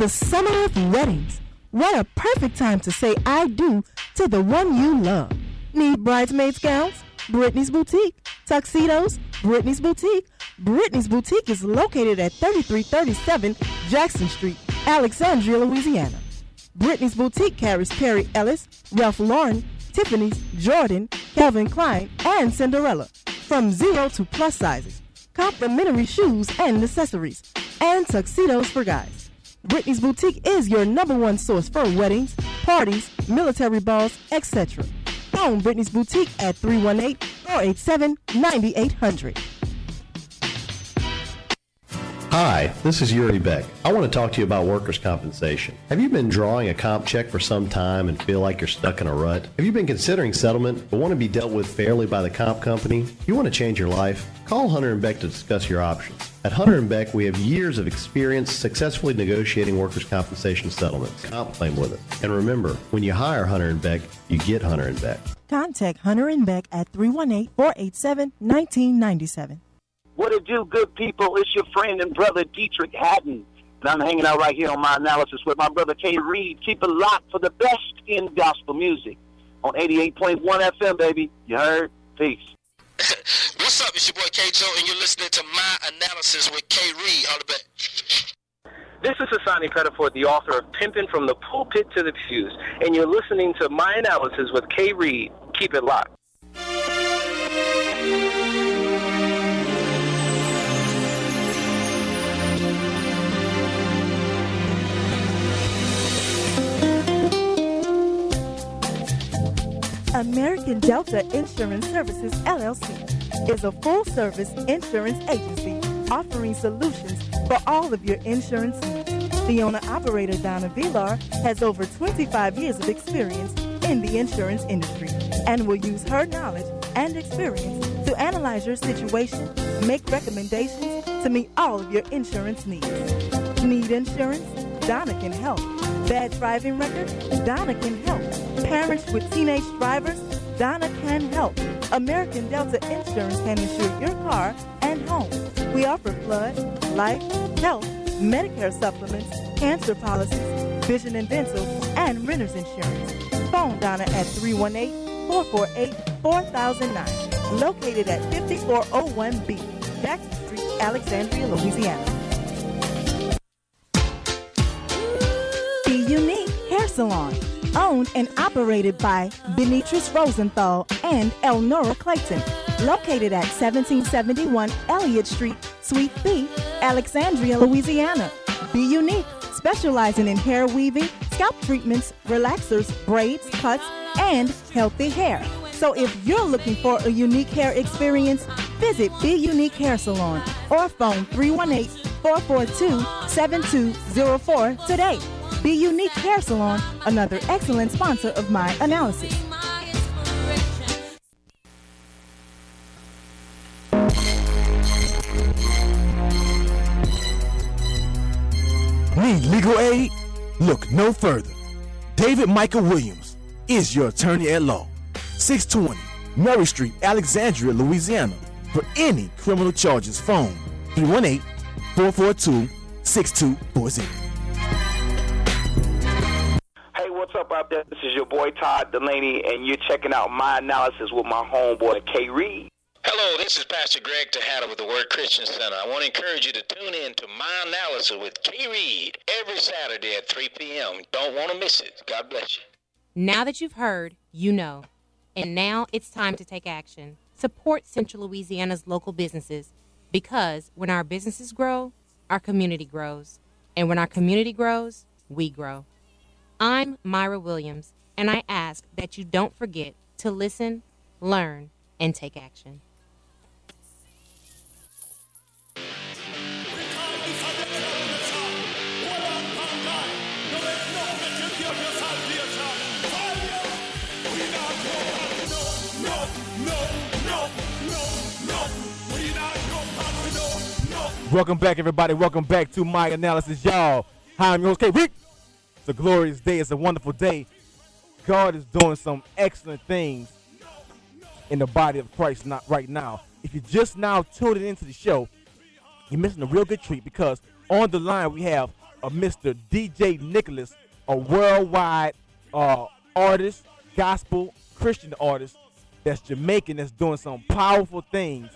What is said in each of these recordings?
the summer of weddings. What a perfect time to say I do to the one you love. Need bridesmaids gowns? Brittany's Boutique. Tuxedos? Brittany's Boutique. Brittany's Boutique is located at 3337 Jackson Street, Alexandria, Louisiana. Brittany's Boutique carries Perry Ellis, Ralph Lauren, Tiffany's, Jordan, Calvin Klein, and Cinderella. From zero to plus sizes. Complimentary shoes and accessories. And tuxedos for guys. Brittany's Boutique is your number one source for weddings, parties, military balls, etc. Phone Brittany's Boutique at 318 487 9800. Hi, this is Yuri Beck. I want to talk to you about workers' compensation. Have you been drawing a comp check for some time and feel like you're stuck in a rut? Have you been considering settlement but want to be dealt with fairly by the comp company? You want to change your life? Call Hunter and Beck to discuss your options. At Hunter and Beck, we have years of experience successfully negotiating workers' compensation settlements. Comp claim with it. And remember, when you hire Hunter and Beck, you get Hunter and Beck. Contact Hunter and Beck at 318 487 1997. What it do, good people? It's your friend and brother Dietrich Haddon. And I'm hanging out right here on my analysis with my brother K Reed. Keep it locked for the best in gospel music on 88.1 FM, baby. You heard? Peace. What's up? It's your boy K Joe, and you're listening to my analysis with K Reed. All the best. This is Asani Pettiford, the author of Pimpin' from the Pulpit to the Pews, and you're listening to my analysis with K Reed. Keep it locked. American Delta Insurance Services LLC is a full service insurance agency offering solutions for all of your insurance needs. The owner operator Donna Vilar has over 25 years of experience in the insurance industry and will use her knowledge and experience to analyze your situation, make recommendations to meet all of your insurance needs. Need insurance? Donna can help. Bad driving record? Donna can help. Parents with teenage drivers? Donna can help. American Delta Insurance can insure your car and home. We offer flood, life, health, Medicare supplements, cancer policies, vision and dental, and renter's insurance. Phone Donna at 318-448-4009. Located at 5401B, Jackson Street, Alexandria, Louisiana. Salon. Owned and operated by Benitris Rosenthal and Elnora Clayton. Located at 1771 Elliott Street, Suite B, Alexandria, Louisiana. Be Unique, specializing in hair weaving, scalp treatments, relaxers, braids, cuts, and healthy hair. So if you're looking for a unique hair experience, visit Be Unique Hair Salon or phone 318 442 7204 today. Be Unique Hair Salon, another excellent sponsor of my analysis. Need legal aid? Look no further. David Michael Williams is your attorney at law. 620 Murray Street, Alexandria, Louisiana. For any criminal charges, phone 318 442 6240. What's up out there? This is your boy Todd Delaney, and you're checking out my analysis with my homeboy K Reed. Hello, this is Pastor Greg Tejada with the Word Christian Center. I want to encourage you to tune in to my analysis with K Reed every Saturday at 3 p.m. Don't want to miss it. God bless you. Now that you've heard, you know. And now it's time to take action. Support Central Louisiana's local businesses because when our businesses grow, our community grows. And when our community grows, we grow. I'm Myra Williams, and I ask that you don't forget to listen, learn, and take action. Welcome back, everybody. Welcome back to my analysis, y'all. Hi, I'm your host, K. Rick. A glorious day. It's a wonderful day. God is doing some excellent things in the body of Christ not right now. If you just now tuned into the show, you're missing a real good treat because on the line we have a Mr. DJ Nicholas, a worldwide uh, artist, gospel Christian artist that's Jamaican that's doing some powerful things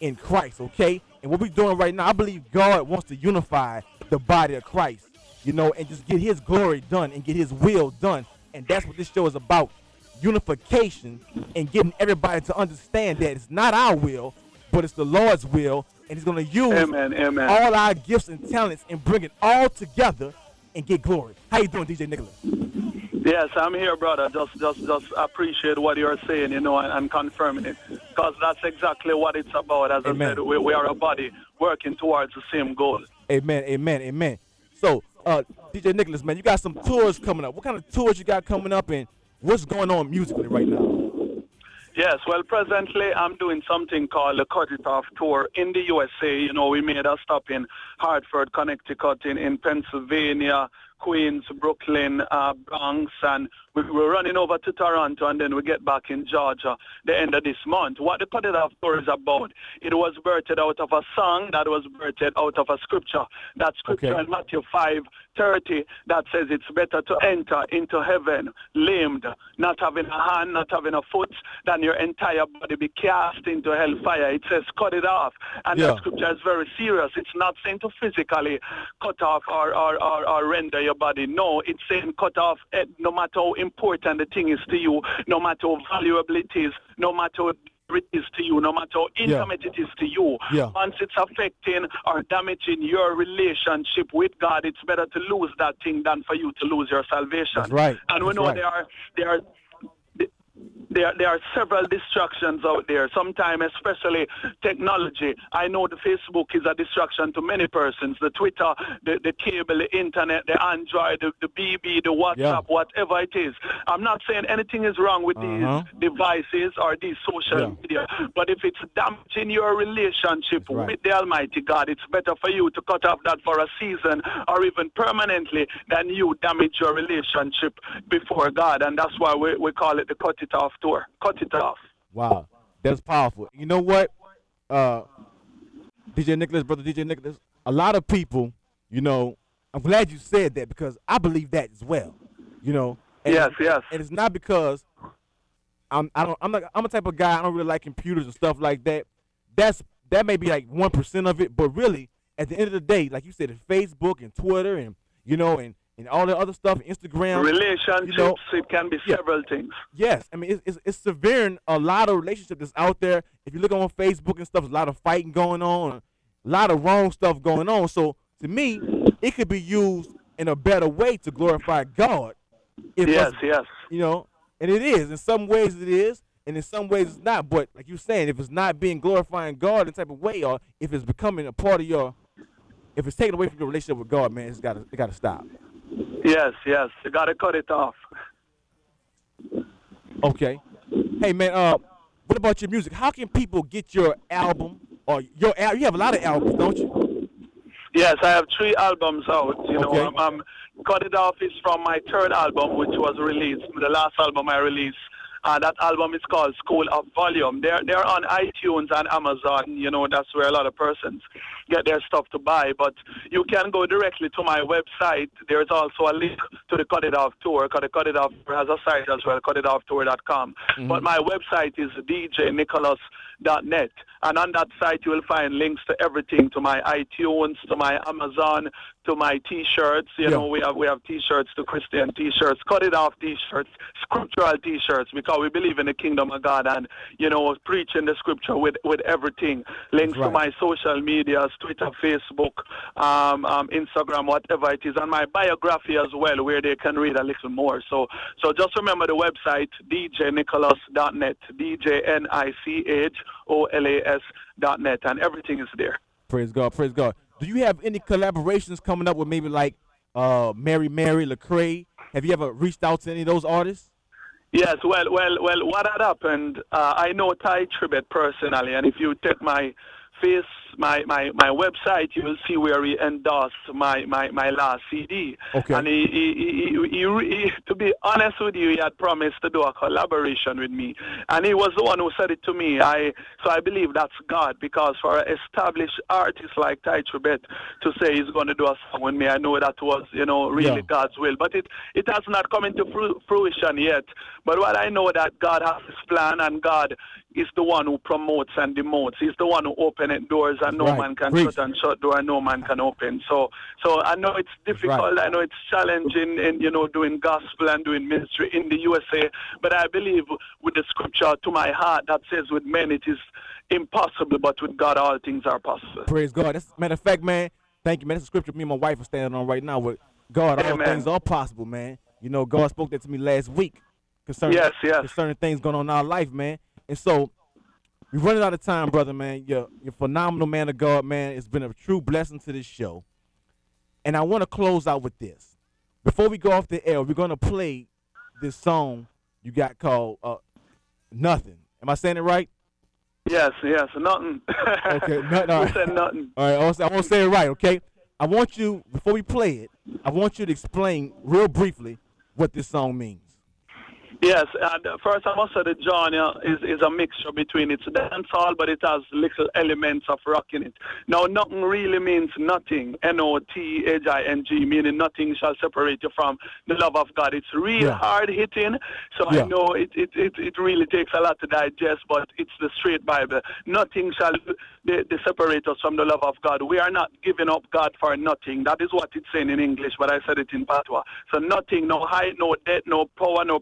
in Christ, okay? And what we're doing right now, I believe God wants to unify the body of Christ, you know, and just get his glory done and get his will done. And that's what this show is about unification and getting everybody to understand that it's not our will, but it's the Lord's will. And he's going to use Amen, amen. all our gifts and talents and bring it all together and get glory. How you doing, DJ Nicholas? Yes, I'm here, brother. Just, just, just appreciate what you're saying, you know, and, and confirming it, because that's exactly what it's about. As Amen. I said, we, we are a body working towards the same goal. Amen, amen, amen. So, uh, DJ Nicholas, man, you got some tours coming up. What kind of tours you got coming up, and what's going on musically right now? Yes, well, presently I'm doing something called the Cut It Off Tour in the USA. You know, we made a stop in Hartford, Connecticut, in, in Pennsylvania, Queens, Brooklyn, uh, Bronx, and we, we're running over to Toronto, and then we get back in Georgia the end of this month. What the Cut It Off Tour is about, it was birthed out of a song that was birthed out of a scripture. That scripture Okay. in Matthew 5, 30, that says it's better to enter into heaven lamed, not having a hand, not having a foot, than your entire body be cast into hellfire. It says cut it off. And Yeah. that scripture is very serious. It's not saying to physically cut off or, or, or, or render your body. No, it's saying cut off no matter how important the thing is to you, no matter how valuable it is, no matter it is to you, no matter how Yeah. intimate it is to you. Yeah. Once it's affecting or damaging your relationship with God, it's better to lose that thing than for you to lose your salvation. That's right. And we That's know right. there are there are there, there are several distractions out there. Sometimes, especially technology. I know the Facebook is a distraction to many persons. The Twitter, the, the cable, the internet, the Android, the, the BB, the WhatsApp, Yeah. whatever it is. I'm not saying anything is wrong with Uh-huh. these devices or these social Yeah. media, but if it's damaging your relationship right. with the Almighty God, it's better for you to cut off that for a season or even permanently than you damage your relationship before God. And that's why we, we call it the cut it off tour. Cut it off. Wow, that's powerful. You know what, uh, DJ Nicholas, brother DJ Nicholas, a lot of people, you know, I'm glad you said that because I believe that as well. You know, and, Yes, yes. and it's not because I'm I don't I'm not I'm a type of guy I don't really like computers and stuff like that. That's that may be like one percent of it, but really at the end of the day, like you said, Facebook and Twitter and you know and and all the other stuff, Instagram. Relationships, you know, it can be Yeah. several things. Yes, I mean it's, it's it's severing a lot of relationships that's out there. If you look on Facebook and stuff, there's a lot of fighting going on, a lot of wrong stuff going on. So to me, it could be used in a better way to glorify God. Yes, us- yes. You know, and it is in some ways it is, and in some ways it's not. But like you're saying, if it's not being glorifying God in type of way, or if it's becoming a part of your, if it's taken away from your relationship with God, man, it's got to it got to stop. Yes, yes. You got to cut it off. Okay. Hey man, uh, what about your music? How can people get your album or your al- you have a lot of albums, don't you? Yes, I have three albums out. You know, Okay. um, um, Cut It Off is from my third album, which was released, the last album I released. Uh, that album is called School of Volume. They're, they're on iTunes and Amazon. You know, that's where a lot of persons get their stuff to buy. But you can go directly to my website. There's also a link to the Cut It Off Tour. Cut It, Cut It Off has a site as well, cutitofftour.com. But my website is djnicholas.net. And on that site, you will find links to everything, to my iTunes, to my Amazon, to my T-shirts. You Yeah. know, we have we have T-shirts, to Christian T-shirts, cut it off T-shirts, scriptural T-shirts, because we believe in the kingdom of God and you know preaching the scripture with with everything. Links right. to my social medias, Twitter, Facebook, um, um, Instagram, whatever it is, and my biography as well, where they can read a little more. So so just remember the website djnicholas.net, D J N I C H O L A S dot net, and everything is there. Praise God, praise God. Do you have any collaborations coming up with maybe like uh Mary Mary Lecrae? Have you ever reached out to any of those artists? Yes, well, well, well. What had happened? Uh, I know Tye Tribbett personally, and if you take my face my, my, my website, you will see where he endorsed my, my, my last CD. Okay. And he, he, he, he, to be honest with you, he had promised to do a collaboration with me. And he was the one who said it to me. I So I believe that's God because for an established artist like Tye Tribbett to say he's going to do a song with me, I know that was, you know, really Yeah. God's will. But it, it has not come into fru- fruition yet. But what I know that God has his plan and God is the one who promotes and demotes. He's the one who opens doors and no Right. man can Preach. shut and shut door and no man can open. So so I know it's difficult. I know it's challenging in you know doing gospel and doing ministry in the USA. But I believe with the scripture to my heart that says with men it is impossible, but with God all things are possible. Praise God. That's matter of fact, man. Thank you, man. That's a scripture me and my wife are standing on right now. With God, all Amen. things are possible, man. You know, God spoke that to me last week concerning Yes, yes. concerning things going on in our life, man. And so we're running out of time, brother, man. You're you're a phenomenal man of God, man. It's been a true blessing to this show. And I want to close out with this. Before we go off the air, we're gonna play this song you got called uh, Nothing. Am I saying it right? Yes, yes, nothing. Okay, no, no. we said nothing. All right, I won't say it right, okay? I want you, before we play it, I want you to explain real briefly what this song means. Yes, and first I must say the genre is, is a mixture between it's dancehall, but it has little elements of rock in it. Now, nothing really means nothing. N-O-T-H-I-N-G, meaning nothing shall separate you from the love of God. It's real Yeah. hard hitting, so Yeah. I know it, it, it, it really takes a lot to digest, but it's the straight Bible. Nothing shall they, they separate us from the love of God. We are not giving up God for nothing. That is what it's saying in English, but I said it in Patois. So nothing, no height, no depth, no power, no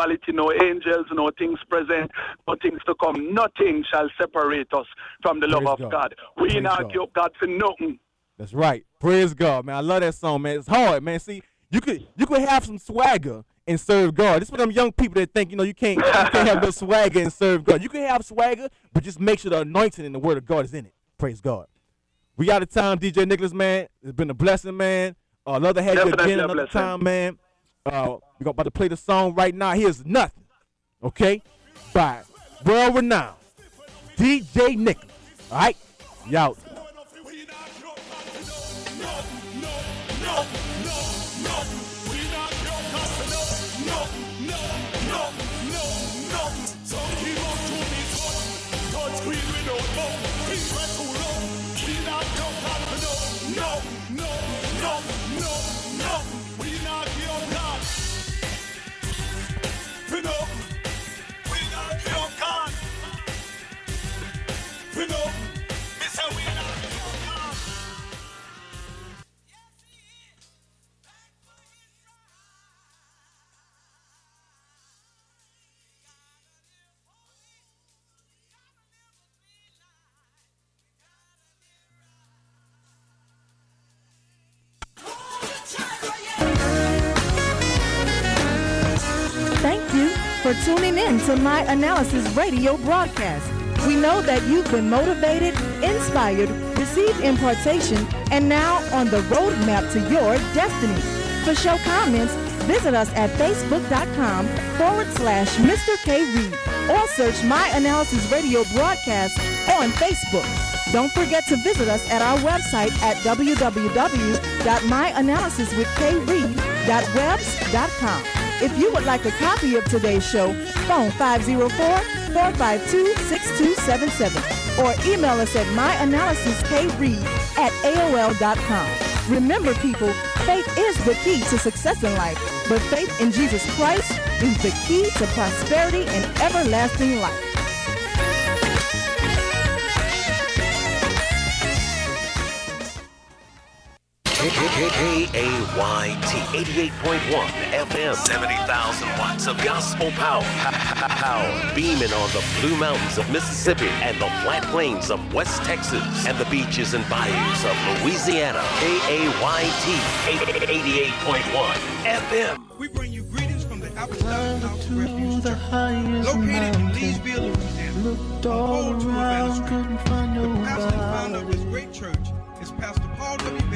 principality, no angels, no things present, no things to come. Nothing shall separate us from the love Praise of God. God. We Praise not God. give God for nothing. That's right. Praise God, man. I love that song, man. It's hard, man. See, you could you could have some swagger and serve God. This is for them young people that think, you know, you can't you can't have no swagger and serve God. You can have swagger, but just make sure the anointing and the word of God is in it. Praise God. We out of time, DJ Nicholas, man. It's been a blessing, man. Uh, love to have you again another blessing. time, man. Uh, we're about to play the song right now. Here's nothing. Okay? By world renowned DJ Nicholas. All right? You for tuning in to My Analysis radio broadcast. We know that you've been motivated, inspired, received impartation, and now on the roadmap to your destiny. For show comments, visit us at facebook.com forward slash Mr. K Reed or search My Analysis Radio broadcast on Facebook. Don't forget to visit us at our website at www.myanalysiswithkreed.webs.com. If you would like a copy of today's show, phone 504-452-6277 or email us at myanalysiskreed at AOL.com. Remember people, faith is the key to success in life, but faith in Jesus Christ is the key to prosperity and everlasting life. K-A-Y-T 88.1 FM 70,000 watts of gospel power. Power beaming on the blue mountains of Mississippi and the flat plains of West Texas and the beaches and bayous of Louisiana. K-A-Y-T 88.1 FM. We bring you greetings from the Apostolic House of Refuge Church, located in Leesville, Louisiana. I'm Paul Drew Evangelist Church. The pastor and founder of this great church is Pastor Paul W.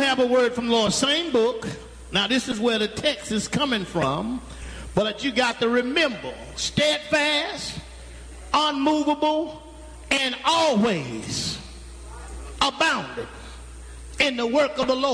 have a word from the Lord. Same book. Now, this is where the text is coming from. But you got to remember steadfast, unmovable, and always abounded in the work of the Lord.